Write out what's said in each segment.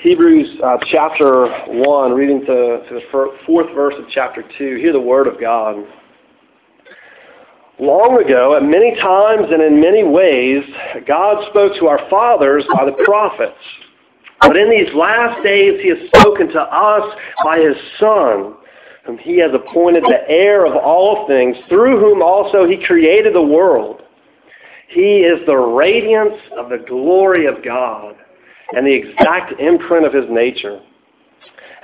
Hebrews uh, chapter 1, reading to, to the fourth verse of chapter 2. Hear the word of God. Long ago, at many times and in many ways, God spoke to our fathers by the prophets. But in these last days, he has spoken to us by his Son, whom he has appointed the heir of all things, through whom also he created the world. He is the radiance of the glory of God and the exact imprint of his nature.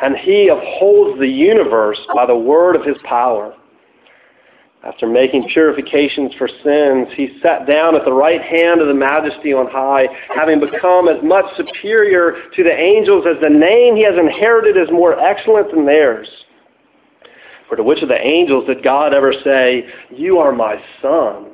And he upholds the universe by the word of his power. After making purifications for sins, he sat down at the right hand of the majesty on high, having become as much superior to the angels as the name he has inherited is more excellent than theirs. For to which of the angels did God ever say, You are my son?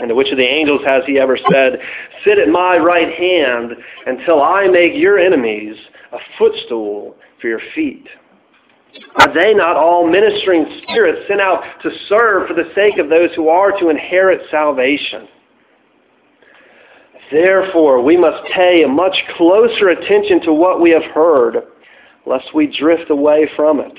And to which of the angels has he ever said, Sit at my right hand until I make your enemies a footstool for your feet? Are they not all ministering spirits sent out to serve for the sake of those who are to inherit salvation? Therefore, we must pay a much closer attention to what we have heard, lest we drift away from it.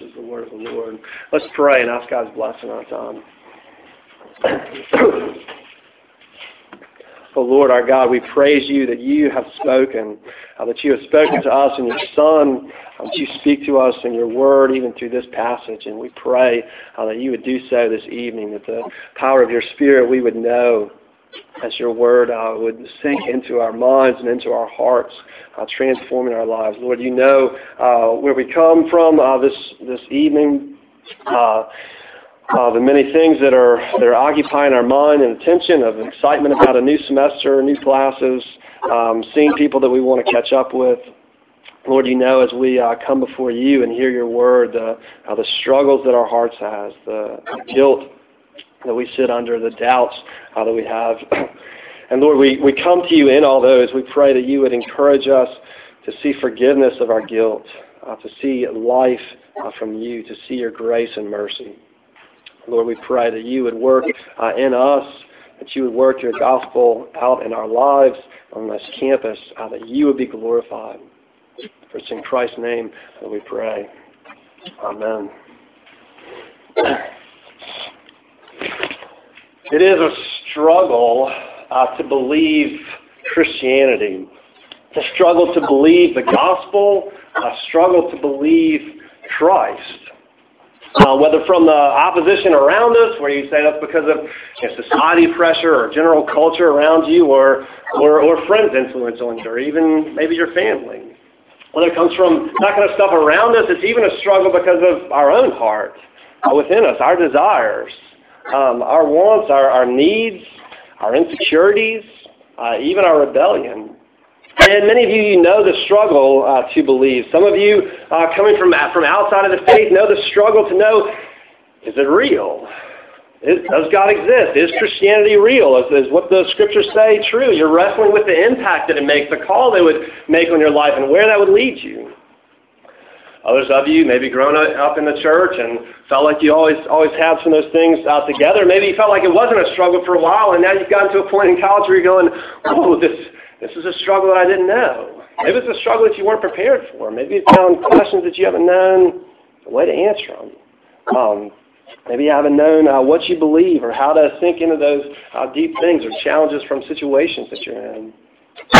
is the word of the Lord. Let's pray and ask God's blessing on time. oh Lord our God, we praise you that you have spoken, uh, that you have spoken to us in your Son, uh, that you speak to us in your word, even through this passage. And we pray uh, that you would do so this evening, that the power of your Spirit we would know as your word uh, would sink into our minds and into our hearts, uh, transforming our lives. Lord, you know uh, where we come from uh, this this evening. Uh, uh, the many things that are that are occupying our mind and attention of excitement about a new semester, new classes, um, seeing people that we want to catch up with. Lord, you know as we uh, come before you and hear your word, uh, uh, the struggles that our hearts has, the guilt that we sit under, the doubts uh, that we have. And Lord, we, we come to you in all those. We pray that you would encourage us to see forgiveness of our guilt, uh, to see life uh, from you, to see your grace and mercy. Lord, we pray that you would work uh, in us, that you would work your gospel out in our lives on this campus, uh, that you would be glorified. For it's in Christ's name that we pray. Amen. It is a struggle uh, to believe Christianity, to struggle to believe the gospel, a struggle to believe Christ. Uh, whether from the opposition around us, where you say that's because of you know, society pressure or general culture around you, or, or, or friends' influence on you, or even maybe your family. Whether it comes from that kind of stuff around us, it's even a struggle because of our own heart uh, within us, our desires um, our wants, our, our needs, our insecurities, uh, even our rebellion. And many of you, you know the struggle uh, to believe. Some of you, uh, coming from, from outside of the faith, know the struggle to know, is it real? Is, does God exist? Is Christianity real? Is, is what the scriptures say true? You're wrestling with the impact that it makes, the call they would make on your life, and where that would lead you. Others of you maybe grown up in the church and felt like you always always had some of those things uh, together. Maybe you felt like it wasn't a struggle for a while, and now you've gotten to a point in college where you're going, "Oh, this this is a struggle that I didn't know." Maybe it's a struggle that you weren't prepared for. Maybe you found questions that you haven't known a way to answer them. Um, maybe you haven't known uh, what you believe or how to sink into those uh, deep things or challenges from situations that you're in.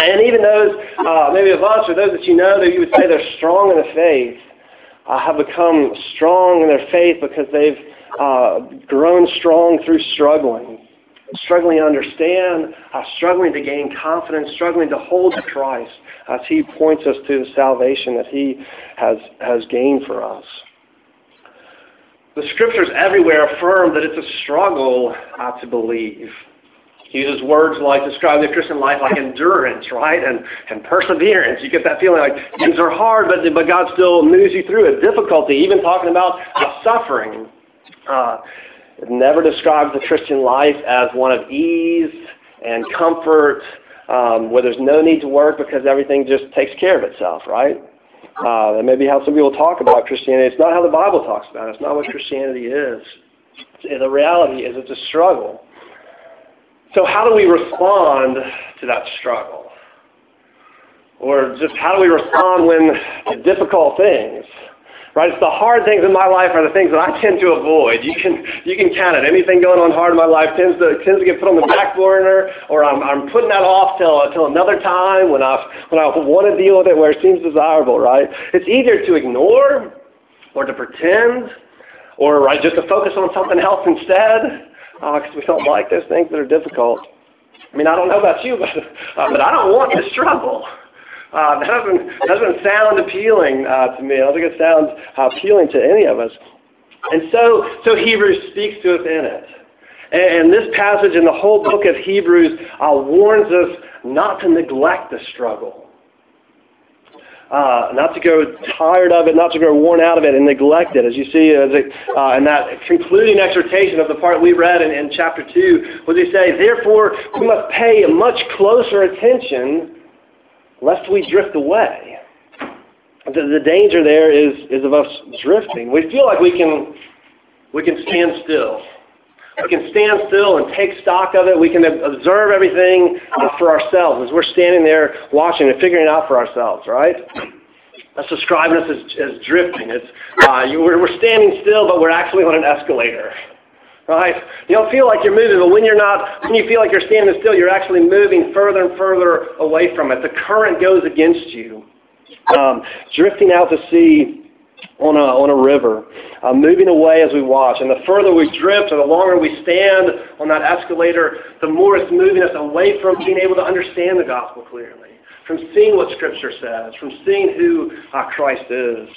And even those, uh, maybe of us or those that you know that you would say they're strong in the faith, uh, have become strong in their faith because they've uh, grown strong through struggling. Struggling to understand, uh, struggling to gain confidence, struggling to hold to Christ as He points us to the salvation that He has, has gained for us. The scriptures everywhere affirm that it's a struggle uh, to believe. He uses words like describe the Christian life like endurance, right? And, and perseverance. You get that feeling like things are hard, but, but God still moves you through it. Difficulty, even talking about uh, suffering. Uh, it never describes the Christian life as one of ease and comfort, um, where there's no need to work because everything just takes care of itself, right? Uh, that may be how some people talk about Christianity. It's not how the Bible talks about it. It's not what Christianity is. The reality is it's a struggle. So how do we respond to that struggle? Or just how do we respond when difficult things, right? It's the hard things in my life are the things that I tend to avoid. You can you can count it. Anything going on hard in my life tends to tends to get put on the back burner, or I'm I'm putting that off till till another time when I when I want to deal with it where it seems desirable, right? It's either to ignore, or to pretend, or right just to focus on something else instead because uh, we don't like those things that are difficult. I mean, I don't know about you, but uh, but I don't want to struggle. Uh, that doesn't doesn't sound appealing uh, to me. I don't think it sounds appealing to any of us. And so so Hebrews speaks to us in it. And, and this passage in the whole book of Hebrews uh, warns us not to neglect the struggle uh, not to grow tired of it, not to grow worn out of it and neglect it. As you see as it, uh, in that concluding exhortation of the part we read in, in chapter 2, where they say, Therefore, we must pay much closer attention lest we drift away. The, the danger there is, is of us drifting. We feel like we can, we can stand still. We can stand still and take stock of it. We can observe everything uh, for ourselves as we're standing there watching and figuring it out for ourselves, right? That's describing us as, as drifting. It's, uh, you, we're, we're standing still, but we're actually on an escalator. Right? You don't feel like you're moving, but when you're not, when you feel like you're standing still, you're actually moving further and further away from it. The current goes against you. Um, drifting out to sea on a, on a river, uh, moving away as we watch. And the further we drift or the longer we stand on that escalator, the more it's moving us away from being able to understand the gospel clearly, from seeing what Scripture says, from seeing who uh, Christ is.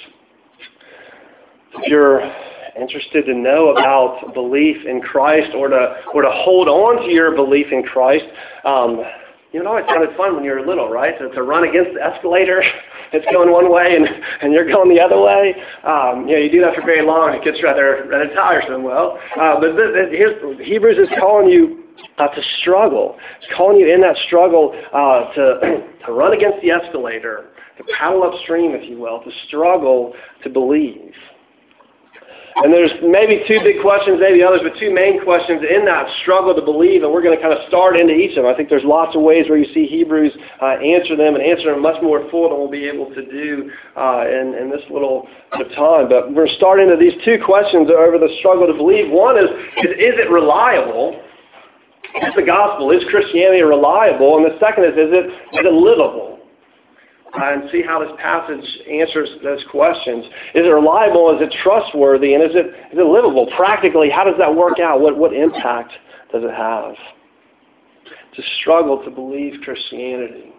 If you're interested to know about belief in Christ or to, or to hold on to your belief in Christ, um, you know, it sounded fun when you were little, right? To, to run against the escalator, it's going one way and, and you're going the other way. Um, you know, you do that for very long, it gets rather rather tiresome. Well, uh, but this, here's Hebrews is calling you uh, to struggle. It's calling you in that struggle uh, to to run against the escalator, to paddle upstream, if you will, to struggle to believe. And there's maybe two big questions, maybe others, but two main questions in that struggle to believe, and we're going to kind of start into each of them. I think there's lots of ways where you see Hebrews uh, answer them and answer them much more full than we'll be able to do uh, in, in this little bit of time. But we're going to start into these two questions over the struggle to believe. One is, is, is it reliable? Is the gospel, is Christianity reliable? And the second is, is it, is it livable? And see how this passage answers those questions. Is it reliable? Is it trustworthy? And is it, is it livable? Practically, how does that work out? What, what impact does it have? To struggle to believe Christianity.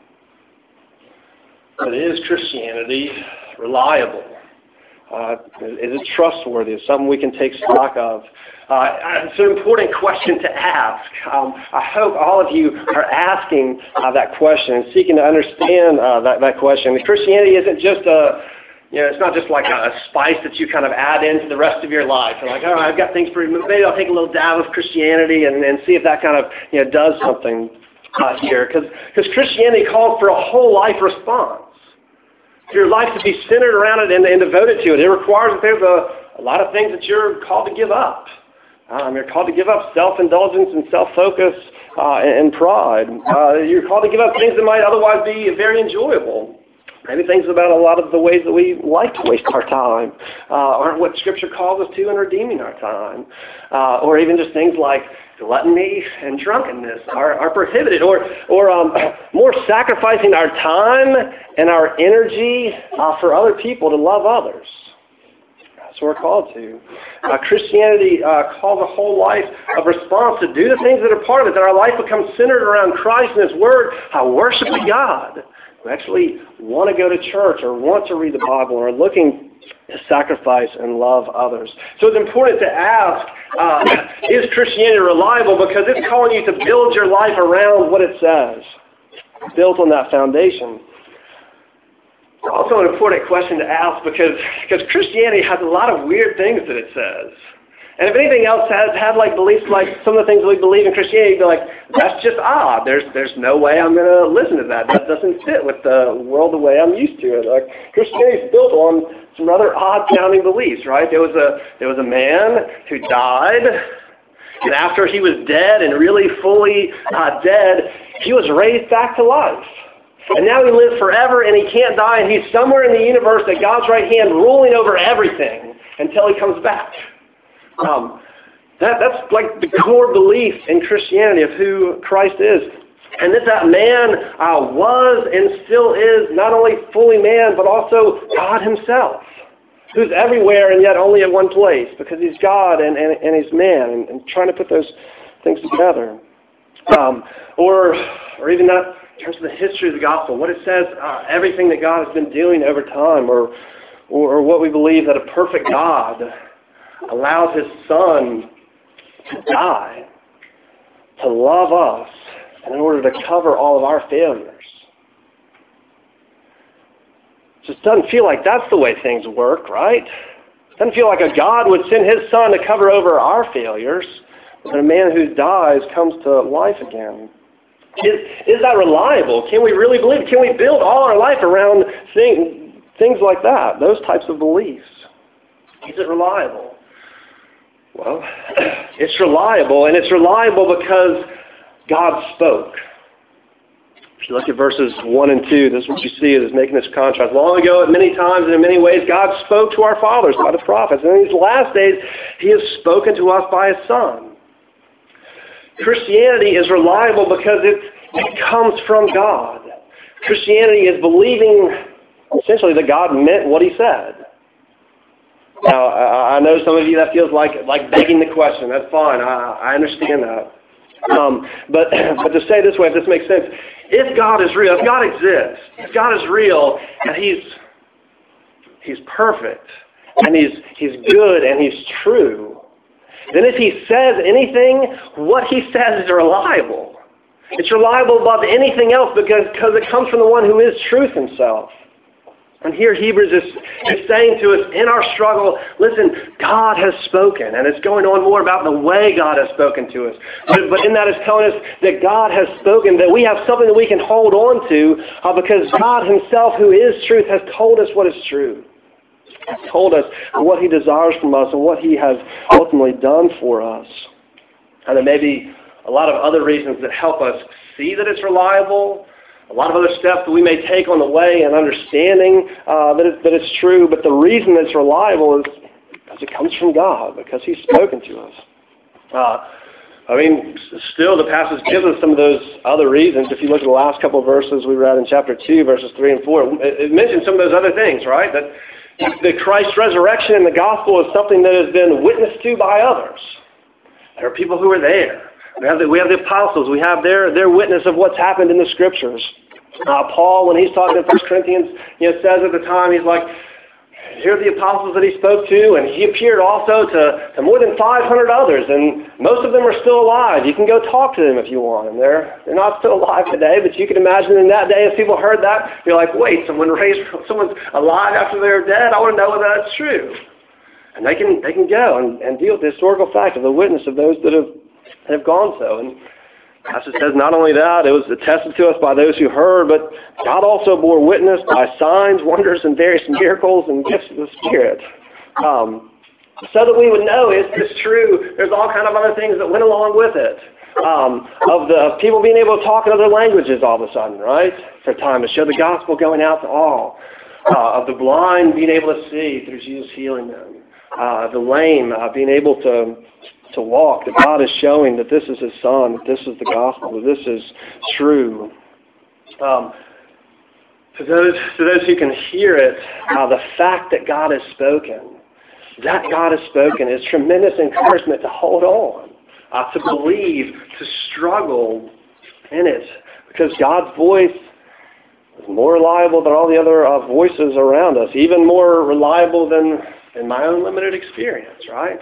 But is Christianity reliable? Uh, is it trustworthy? Is something we can take stock of? Uh, it's an important question to ask. Um, I hope all of you are asking uh, that question and seeking to understand uh, that, that question. Christianity isn't just a, you know, it's not just like a, spice that you kind of add into the rest of your life. You're like, all right, I've got things pretty, maybe I'll take a little dab of Christianity and, and see if that kind of, you know, does something uh, here. Because Christianity calls for a whole life response. for your life to be centered around it and, and devoted to it. It requires that there's a, a lot of things that you're called to give up. Um, you're called to give up self-indulgence and self-focus uh, and, and pride. Uh, you're called to give up things that might otherwise be very enjoyable. Maybe things about a lot of the ways that we like to waste our time, uh, or what Scripture calls us to in redeeming our time, uh, or even just things like gluttony and drunkenness are, are prohibited, or, or um, more sacrificing our time and our energy uh, for other people to love others. What we're called to. Uh, Christianity uh, calls a whole life of response to do the things that are part of it, that our life becomes centered around Christ and His Word, how worshiping God who actually want to go to church or want to read the Bible or are looking to sacrifice and love others. So it's important to ask, uh, is Christianity reliable? Because it's calling you to build your life around what it says, built on that foundation. Also an important question to ask because, because Christianity has a lot of weird things that it says. And if anything else has had like beliefs like some of the things we believe in Christianity, be like, that's just odd. There's there's no way I'm gonna listen to that. That doesn't fit with the world the way I'm used to it. Like is built on some rather odd sounding beliefs, right? There was a there was a man who died and after he was dead and really fully uh, dead, he was raised back to life. And now he lives forever and he can't die and he's somewhere in the universe at God's right hand ruling over everything until he comes back. Um, that, that's like the core belief in Christianity of who Christ is. And that that man uh, was and still is not only fully man, but also God himself, who's everywhere and yet only at one place because he's God and, and, and he's man, and, and trying to put those things together. Um, or, or even that in terms of the history of the gospel, what it says, uh, everything that God has been doing over time, or, or, or what we believe that a perfect God allows his son to die, to love us, in order to cover all of our failures. Just doesn't feel like that's the way things work, right? Doesn't feel like a God would send his son to cover over our failures, but a man who dies comes to life again. Is, is that reliable? Can we really believe? Can we build all our life around thing, things like that, those types of beliefs? Is it reliable? Well, it's reliable, and it's reliable because God spoke. If you look at verses 1 and 2, this is what you see is making this contrast. Long ago, at many times and in many ways, God spoke to our fathers by the prophets. And in these last days, he has spoken to us by his Son. Christianity is reliable because it, it comes from God. Christianity is believing, essentially, that God meant what he said. Now, I know some of you that feels like like begging the question. That's fine. I, I understand that. Um, but but to say this way, if this makes sense, if God is real, if God exists, if God is real, and He's He's perfect, and He's He's good, and He's true, then if He says anything, what He says is reliable. It's reliable above anything else because because it comes from the one who is truth Himself. And here Hebrews is, is saying to us in our struggle, listen, God has spoken. And it's going on more about the way God has spoken to us. But, but in that it's telling us that God has spoken, that we have something that we can hold on to uh, because God himself, who is truth, has told us what is true. Told us what he desires from us and what he has ultimately done for us. And there may be a lot of other reasons that help us see that it's reliable a lot of other steps that we may take on the way and understanding uh, that, it, that it's true, but the reason it's reliable is because it comes from God, because He's spoken to us. Uh, I mean, still the passage gives us some of those other reasons. If you look at the last couple of verses we read in chapter 2, verses 3 and 4, it, it mentions some of those other things, right? That the Christ resurrection in the gospel is something that has been witnessed to by others. There are people who are there. We have the, we have the apostles. We have their, their witness of what's happened in the scriptures. Uh, Paul, when he's talking in 1 Corinthians, you know, says at the time, he's like, here are the apostles that he spoke to, and he appeared also to, to more than 500 others, and most of them are still alive. You can go talk to them if you want, and they're, they're not still alive today, but you can imagine in that day, if people heard that, you're like, wait, someone raised, someone's alive after they're dead? I want to know whether that's true. And they can, they can go and, and deal with the historical fact of the witness of those that have that have gone so. And It says, not only that, it was attested to us by those who heard, but God also bore witness by signs, wonders, and various miracles and gifts of the Spirit. Um, so that we would know is this true. There's all kind of other things that went along with it. Um, of the people being able to talk in other languages all of a sudden, right? For time to show the gospel going out to all. Uh, of the blind being able to see through Jesus healing them. Uh, the lame uh, being able to to walk, that God is showing that this is His Son, that this is the gospel, that this is true. Um, to those, to those who can hear it, uh, the fact that God has spoken, that God has spoken is tremendous encouragement to hold on, uh, to believe, to struggle in it, because God's voice is more reliable than all the other uh, voices around us, even more reliable than in my own limited experience, right?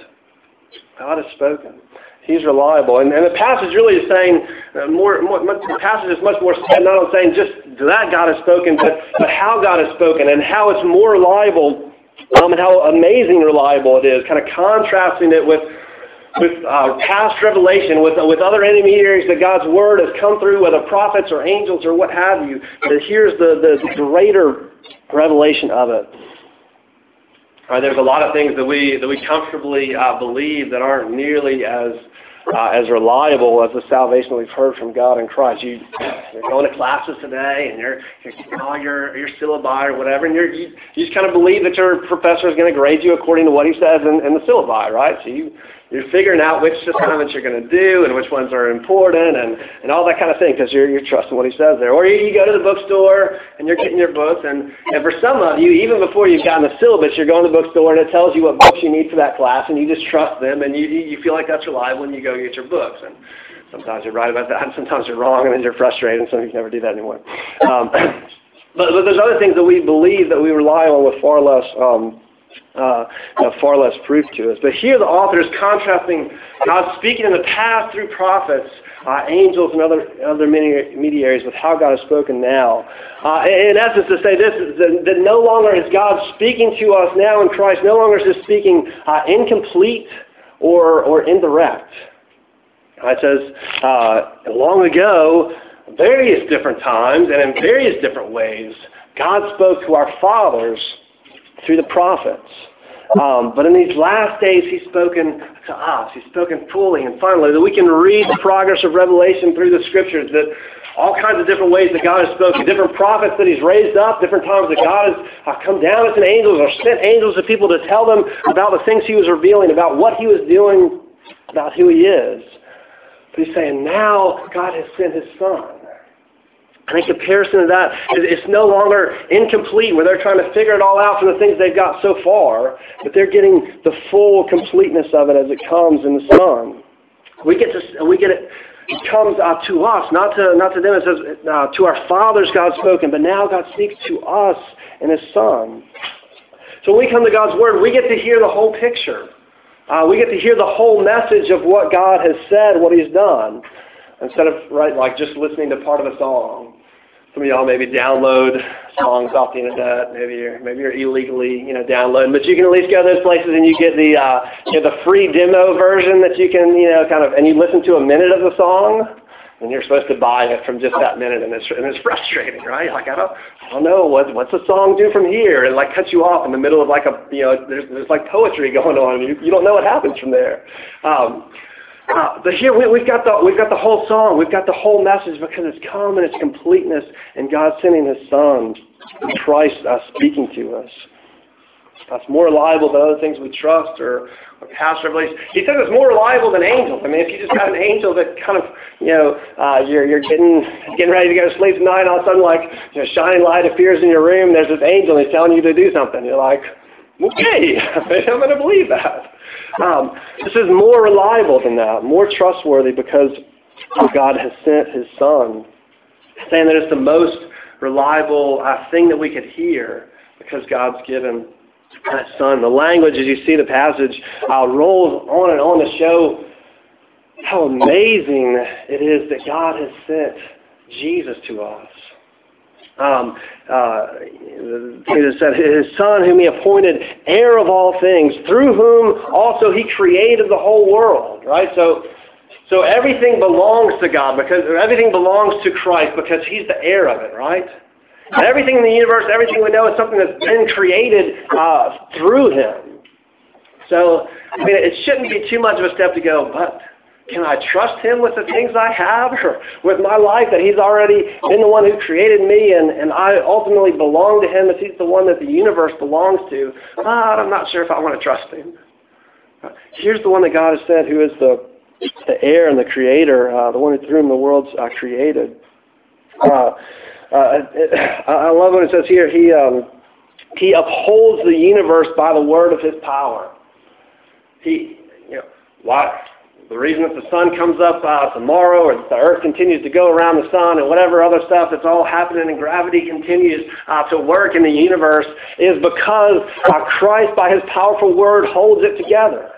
God has spoken. He's reliable. And, and the passage really is saying, uh, more, more, the passage is much more not only saying just that God has spoken, but, but how God has spoken and how it's more reliable um, and how amazing reliable it is, kind of contrasting it with with uh, past revelation, with, with other intermediaries that God's word has come through, whether prophets or angels or what have you. That here's the, the greater revelation of it. There's a lot of things that we that we comfortably uh, believe that aren't nearly as uh, as reliable as the salvation we've heard from God in Christ. You, you're going to classes today, and you're getting all your your syllabi or whatever, and you you just kind of believe that your professor is going to grade you according to what he says in, in the syllabi, right? So you you're figuring out which assignments you're going to do and which ones are important and, and all that kind of thing because you're, you're trusting what he says there. Or you, you go to the bookstore and you're getting your books and, and for some of you, even before you've gotten the syllabus, you're going to the bookstore and it tells you what books you need for that class and you just trust them and you, you feel like that's reliable when you go get your books. And sometimes you're right about that and sometimes you're wrong and then you're frustrated and some of you never do that anymore. Um, but, but there's other things that we believe that we rely on with far less um, uh, far less proof to us. But here the author is contrasting God speaking in the past through prophets, uh, angels, and other other mediaries with how God has spoken now. Uh, in essence, to say this that, that, no longer is God speaking to us now in Christ. No longer is He speaking uh, incomplete or or indirect. It says uh, long ago, various different times and in various different ways, God spoke to our fathers through the prophets. Um, but in these last days, he's spoken to us. He's spoken fully and finally that we can read the progress of Revelation through the Scriptures, that all kinds of different ways that God has spoken, different prophets that he's raised up, different times that God has come down as an angel or sent angels to people to tell them about the things he was revealing, about what he was doing, about who he is. But he's saying now God has sent his Son. And in comparison to that, it's no longer incomplete where they're trying to figure it all out from the things they've got so far, but they're getting the full completeness of it as it comes in the Son. We get to we get it. It comes uh, to us, not to not to them. It says uh, to our fathers God spoken, but now God speaks to us in His Son. So when we come to God's Word, we get to hear the whole picture. Uh, we get to hear the whole message of what God has said, what He's done, instead of right like just listening to part of a song. Some of y'all maybe download songs off the internet. Maybe you're maybe you're illegally you know downloading, but you can at least go to those places and you get the uh, you know, the free demo version that you can you know kind of and you listen to a minute of the song and you're supposed to buy it from just that minute, and it's and it's frustrating, right? Like I don't, I don't know what what's the song do from here, and like cuts you off in the middle of like a you know there's there's like poetry going on, and you you don't know what happens from there. Um, uh, but here we, have got the we've got the whole song, we've got the whole message because it's come in its completeness, and God sending His Son, Christ, uh, speaking to us. That's more reliable than other things we trust or, or past revelation. He said it's more reliable than angels. I mean, if you just got an angel that kind of, you know, uh, you're you're getting getting ready to go to sleep tonight, and all of a sudden, like, you know, shining light appears in your room. There's this angel, and he's telling you to do something. You're like, okay, I'm going to believe that. Um, this is more reliable than that, more trustworthy because God has sent His Son, saying that it's the most reliable uh, thing that we could hear because God's given that Son. The language, as you see the passage, uh, rolls on and on to show how amazing it is that God has sent Jesus to us. Um, uh, it said, His Son, whom He appointed heir of all things, through whom also He created the whole world. Right. So, So everything belongs to God because everything belongs to Christ because He's the heir of it, right? And everything in the universe, everything we know is something that's been created uh, through Him. So, I mean, it shouldn't be too much of a step to go, but can I trust Him with the things I have or with my life that He's already been the one who created me and, and I ultimately belong to Him as He's the one that the universe belongs to? But I'm not sure if I want to trust Him. Here's the one that God has said who is the the heir and the creator, uh, the one through whom the world's uh, created. Uh, uh, I love what it says here. He, um, he upholds the universe by the word of his power. He, you know, why? The reason that the sun comes up uh, tomorrow or the earth continues to go around the sun and whatever other stuff that's all happening and gravity continues uh, to work in the universe is because uh, Christ, by his powerful word, holds it together.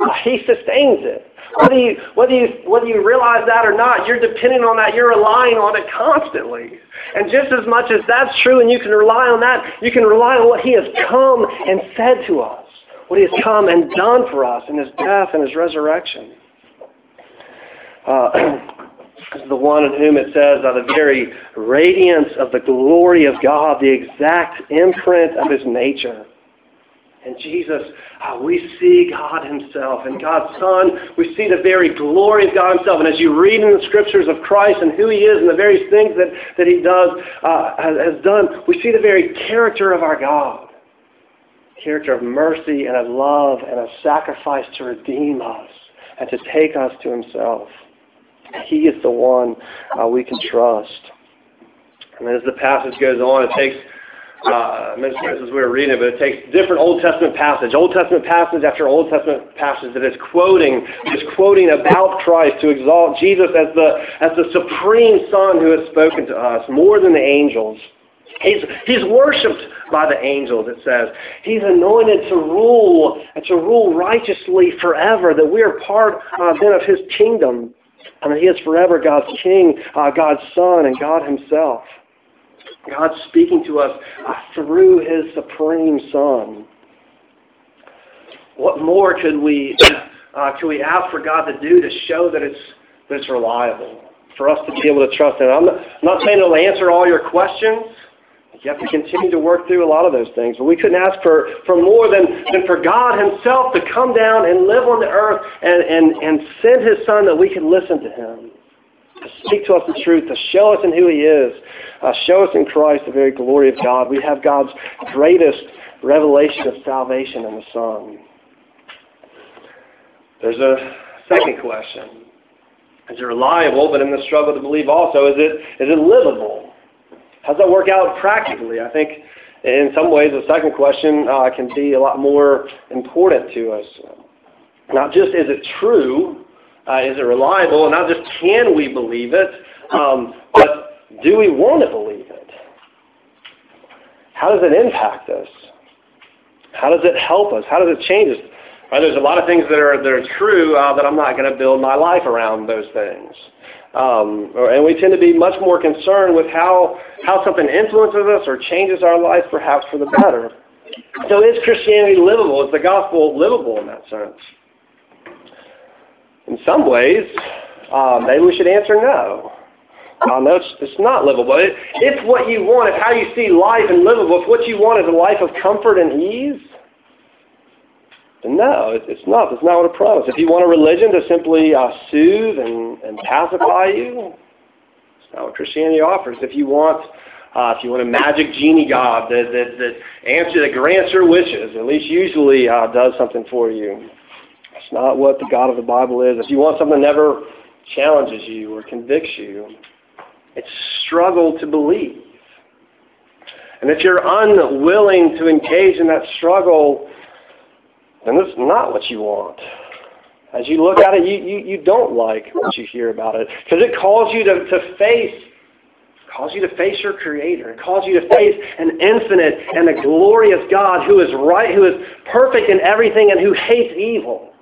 Uh, he sustains it. Whether you, whether, you, whether you realize that or not, you're depending on that. You're relying on it constantly. And just as much as that's true and you can rely on that, you can rely on what he has come and said to us, what he has come and done for us in his death and his resurrection. Uh, the one in whom it says, uh, the very radiance of the glory of God, the exact imprint of his nature. And Jesus, uh, we see God himself. And God's Son, we see the very glory of God himself. And as you read in the scriptures of Christ and who he is and the various things that, that he does, uh, has, has done, we see the very character of our God. Character of mercy and of love and of sacrifice to redeem us and to take us to himself. He is the one uh, we can trust. And as the passage goes on, it takes uh, as we were reading it, but it takes different Old Testament passage, Old Testament passage after Old Testament passage that is quoting, is quoting about Christ to exalt Jesus as the, as the supreme Son who has spoken to us more than the angels. He's, he's worshipped by the angels, it says. He's anointed to rule and to rule righteously forever, that we are part uh, then of his kingdom. And that he is forever God's king, uh, God's son, and God himself. God speaking to us uh, through his supreme Son. What more could we, uh, could we ask for God to do to show that it's, that it's reliable? For us to be able to trust Him. I'm not, I'm not saying it'll answer all your questions. You have to continue to work through a lot of those things. But we couldn't ask for, for more than, than for God Himself to come down and live on the earth and, and, and send His Son that we can listen to Him to speak to us the truth, to show us in who He is, uh, show us in Christ the very glory of God. We have God's greatest revelation of salvation in the Son. There's a second question. Is it reliable, but in the struggle to believe also, is it, is it livable? How does that work out practically? I think in some ways the second question uh, can be a lot more important to us. Not just is it true, uh, is it reliable? And not just can we believe it, um, but do we want to believe it? How does it impact us? How does it help us? How does it change us? Right, there's a lot of things that are that are true uh, that I'm not going to build my life around those things. Um, or, and we tend to be much more concerned with how how something influences us or changes our life, perhaps for the better. So is Christianity livable? Is the gospel livable in that sense? In some ways, uh, maybe we should answer no. Uh, no, it's, it's not livable. It, if what you want, if how you see life and livable, if what you want is a life of comfort and ease, no, it's not. It's not what it promises. If you want a religion to simply uh, soothe and, and pacify you, it's not what Christianity offers. If you want uh, if you want a magic genie god that, that, that answers, that grants your wishes, at least usually uh, does something for you. It's not what the God of the Bible is. If you want something that never challenges you or convicts you, it's struggle to believe. And if you're unwilling to engage in that struggle, then it's not what you want. As you look at it, you, you, you don't like what you hear about it. Because it calls you to, to face calls you to face your creator. It calls you to face an infinite and a glorious God who is right, who is perfect in everything and who hates evil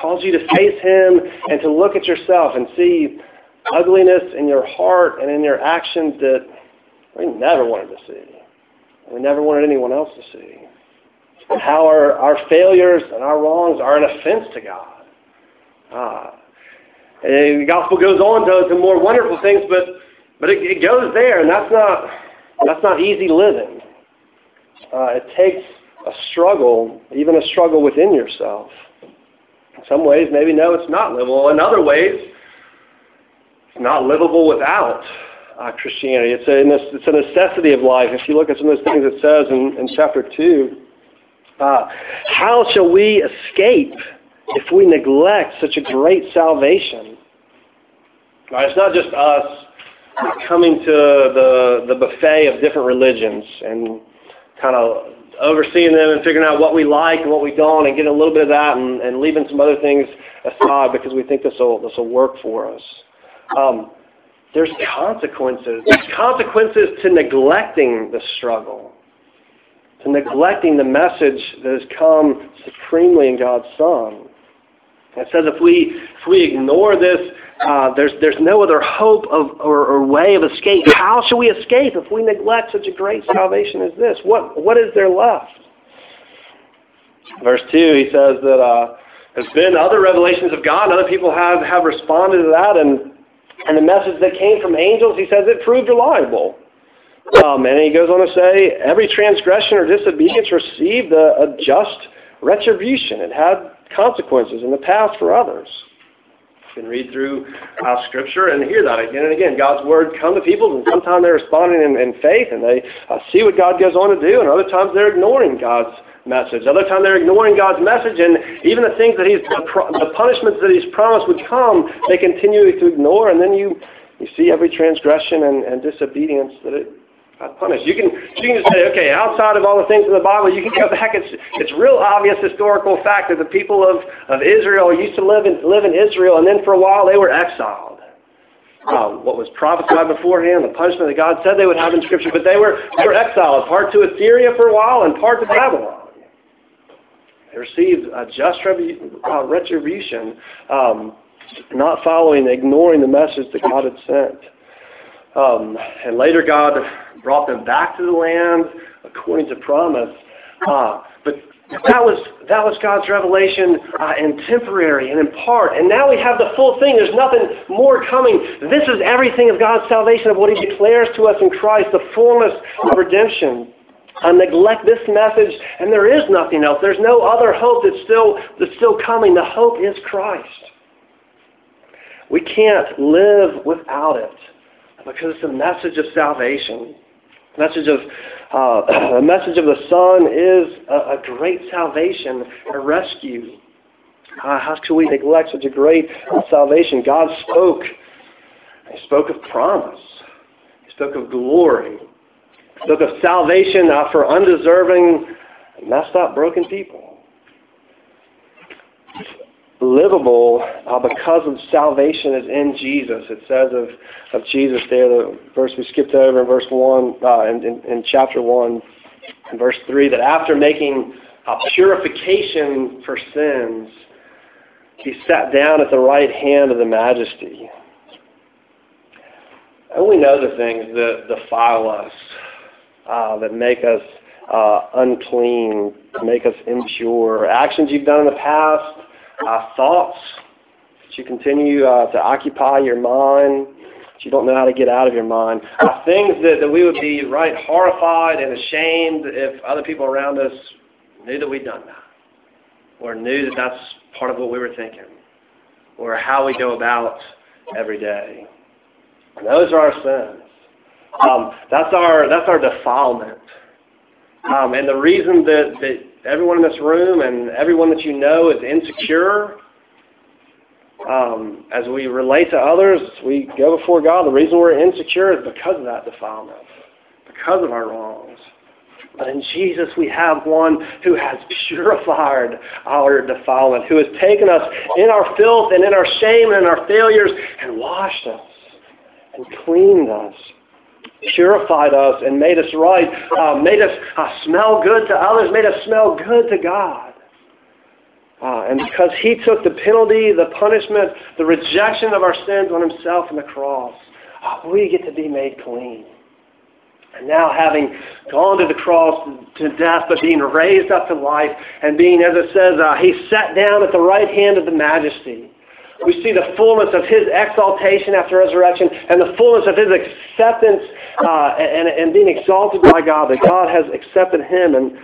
calls you to face him and to look at yourself and see ugliness in your heart and in your actions that we never wanted to see. We never wanted anyone else to see. And how our, our failures and our wrongs are an offense to God. Uh, and the gospel goes on to, to more wonderful things, but but it, it goes there, and that's not that's not easy living. Uh, it takes a struggle, even a struggle within yourself. In some ways, maybe no, it's not livable. In other ways, it's not livable without uh, Christianity. It's a, it's a necessity of life. If you look at some of those things it says in, in chapter 2, uh, how shall we escape if we neglect such a great salvation? It's not just us coming to the, the buffet of different religions and kind of overseeing them and figuring out what we like and what we don't and getting a little bit of that and, and leaving some other things aside because we think this will this will work for us. Um, there's consequences. There's consequences to neglecting the struggle, to neglecting the message that has come supremely in God's Son. It says if we if we ignore this, uh, there's there's no other hope of or, or way of escape. How shall we escape if we neglect such a great salvation as this? What what is there left? Verse two, he says that uh, there's been other revelations of God. Other people have have responded to that, and and the message that came from angels, he says it proved reliable. Um, and he goes on to say, every transgression or disobedience received a, a just retribution. It had consequences in the past for others. You can read through uh, Scripture and hear that again and again. God's Word come to people, and sometimes they're responding in, in faith, and they uh, see what God goes on to do, and other times they're ignoring God's message. Other times they're ignoring God's message, and even the things that He's, the, the punishments that He's promised would come, they continue to ignore, and then you, you see every transgression and, and disobedience that it God punished. You can you can say, okay, outside of all the things in the Bible, you can go back. It's it's real obvious historical fact that the people of, of Israel used to live in live in Israel, and then for a while they were exiled. Um, what was prophesied beforehand, the punishment that God said they would have in Scripture, but they were they were exiled, part to Assyria for a while and part to Babylon. They received a just uh, retribution, um, not following, ignoring the message that God had sent. Um, and later God brought them back to the land according to promise. Uh, but that was that was God's revelation uh, and temporary and in part. And now we have the full thing. There's nothing more coming. This is everything of God's salvation, of what He declares to us in Christ, the fullness of redemption. I neglect this message, and there is nothing else. There's no other hope that's still, that's still coming. The hope is Christ. We can't live without it because it's a message of salvation. Message of uh, the message of the Son is a, a great salvation, a rescue. Uh, how could we neglect such a great salvation? God spoke. He spoke of promise. He spoke of glory He spoke of salvation uh, for undeserving, messed up, broken people. Livable uh, because of salvation is in Jesus. It says of, of Jesus there, the verse we skipped over in verse 1, uh, in, in, in, chapter 1, in verse 3, that after making a purification for sins, he sat down at the right hand of the majesty. And we know the things that defile us uh, that make us uh, unclean, make us impure, actions you've done in the past, uh, thoughts that you continue uh, to occupy your mind, that you don't know how to get out of your mind, uh, things that, that we would be right horrified and ashamed if other people around us knew that we'd done that, or knew that that's part of what we were thinking, or how we go about every day. And those are our sins. Um, that's our that's our defilement. Um, and the reason that, that everyone in this room and everyone that you know is insecure, um, as we relate to others, we go before God. The reason we're insecure is because of that defilement, because of our wrongs. But in Jesus, we have one who has purified our defilement, who has taken us in our filth and in our shame and in our failures and washed us and cleaned us purified us and made us right, uh, made us uh, smell good to others, made us smell good to God. Uh, and because he took the penalty, the punishment, the rejection of our sins on himself on the cross, uh, we get to be made clean. And now having gone to the cross to death, but being raised up to life, and being, as it says, uh, he sat down at the right hand of the majesty. We see the fullness of his exaltation after resurrection and the fullness of his acceptance uh, and, and being exalted by God, that God has accepted him and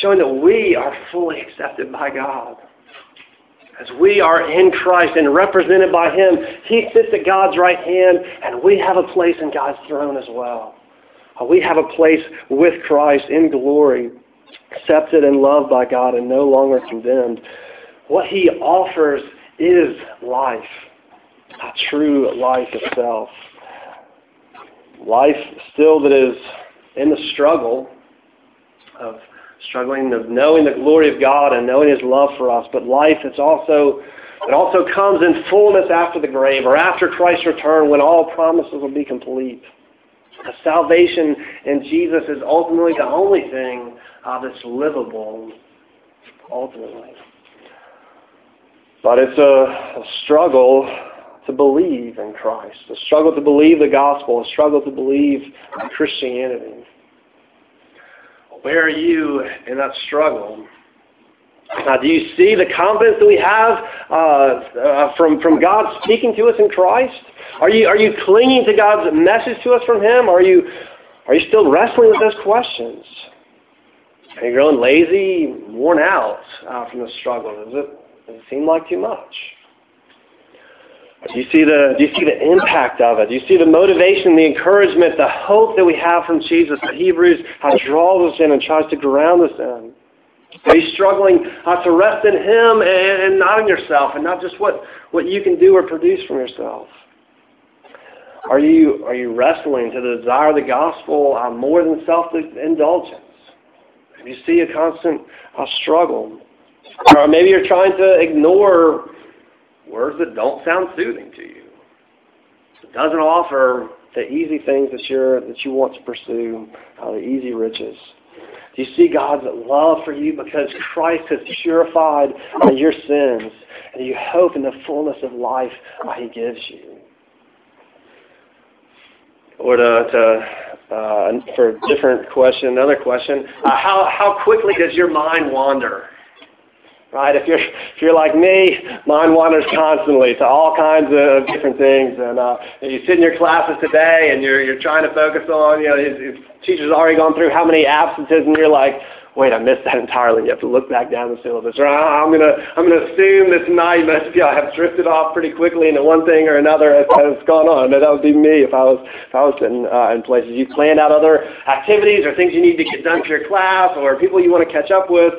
showing that we are fully accepted by God. As we are in Christ and represented by him, he sits at God's right hand and we have a place in God's throne as well. Uh, we have a place with Christ in glory, accepted and loved by God and no longer condemned. What he offers is life, a true life itself. Life still that is in the struggle of struggling of knowing the glory of God and knowing His love for us, but life that's also it also comes in fullness after the grave or after Christ's return when all promises will be complete. The salvation in Jesus is ultimately the only thing uh, that's livable, ultimately. But it's a, struggle to believe in Christ, a struggle to believe the gospel, a struggle to believe Christianity. Where are you in that struggle? Now, do you see the confidence that we have uh, uh, from, from God speaking to us in Christ? Are you, are you clinging to God's message to us from Him? Are you, are you still wrestling with those questions? Are you growing lazy, worn out uh, from the struggle? Does it, does it seem like too much? Do you see the do you see the impact of it? Do you see the motivation, the encouragement, the hope that we have from Jesus that Hebrews uh, draws us in and tries to ground us in? Are you struggling uh, to rest in Him and, and not in yourself, and not just what, what you can do or produce from yourself? Are you are you wrestling to desire the gospel uh, more than self indulgence? Do you see a constant uh, struggle? Or maybe you're trying to ignore words that don't sound soothing to you. It doesn't offer the easy things that you're that you want to pursue, uh, the easy riches. Do you see God's love for you because Christ has purified uh, your sins, and you hope in the fullness of life uh, He gives you? Or to, to uh, for a different question, another question: uh, How how quickly does your mind wander? Right? If you're if you're like me, mind wanders constantly to all kinds of different things, and uh, you sit in your classes today, and you're you're trying to focus on, you know, his, his teacher's already gone through how many absences, and you're like, wait, I missed that entirely. You have to look back down the syllabus, or ah, I'm gonna I'm gonna assume that tonight you must you know, have drifted off pretty quickly into one thing or another as has gone on. And that would be me if I was if I was sitting uh, in places. You planned out other activities or things you need to get done for your class, or people you want to catch up with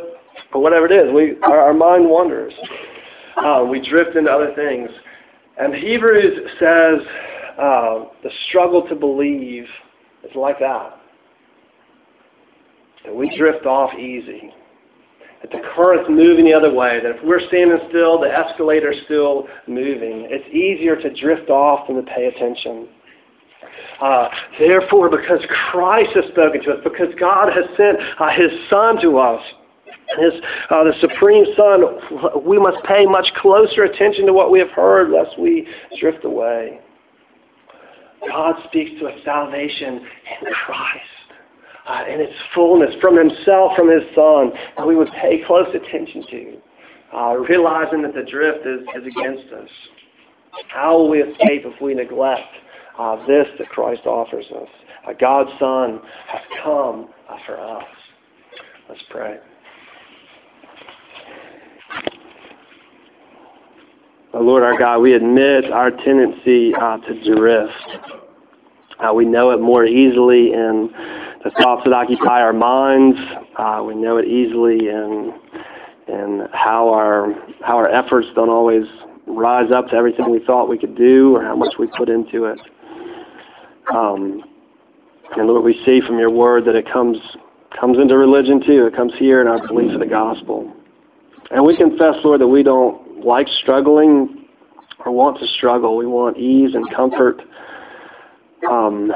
or whatever it is. We, our, our mind wanders. Uh, we drift into other things. And Hebrews says uh, the struggle to believe is like that. That we drift off easy. That the current's moving the other way. That if we're standing still, the escalator's still moving. It's easier to drift off than to pay attention. Uh, therefore, because Christ has spoken to us, because God has sent uh, His Son to us, his, uh, the Supreme Son, we must pay much closer attention to what we have heard lest we drift away. God speaks to us salvation in Christ. Uh, in its fullness from himself, from his son, that we would pay close attention to, uh, realizing that the drift is, is against us. How will we escape if we neglect uh, this that Christ offers us? Uh, God's Son has come uh, for us. Let's pray. Lord our God, we admit our tendency uh, to drift. Uh, we know it more easily in the thoughts that occupy our minds. Uh, we know it easily in in how our how our efforts don't always rise up to everything we thought we could do or how much we put into it. Um, and Lord, we see from your word that it comes comes into religion too. It comes here in our belief of the gospel. And we confess, Lord, that we don't like struggling or want to struggle. We want ease and comfort. Um,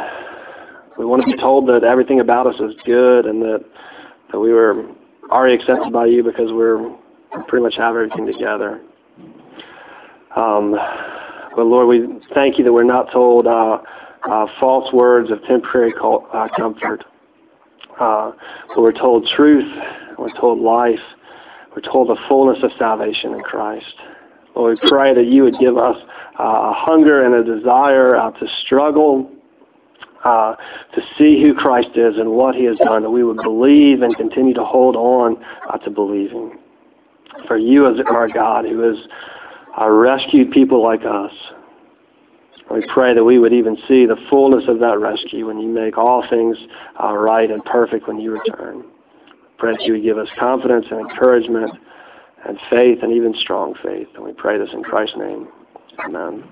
we want to be told that everything about us is good and that, that we were already accepted by you because we're pretty much have everything together. Um, but Lord, we thank you that we're not told uh, uh, false words of temporary uh, comfort. Uh, but we're told truth. We're told life. We're told the fullness of salvation in Christ. Lord, we pray that you would give us uh, a hunger and a desire uh, to struggle, uh, to see who Christ is and what he has done, that we would believe and continue to hold on uh, to believing. For you as our God who has uh, rescued people like us, we pray that we would even see the fullness of that rescue when you make all things uh, right and perfect when you return. Pray that you would give us confidence and encouragement and faith and even strong faith. And we pray this in Christ's name. Amen.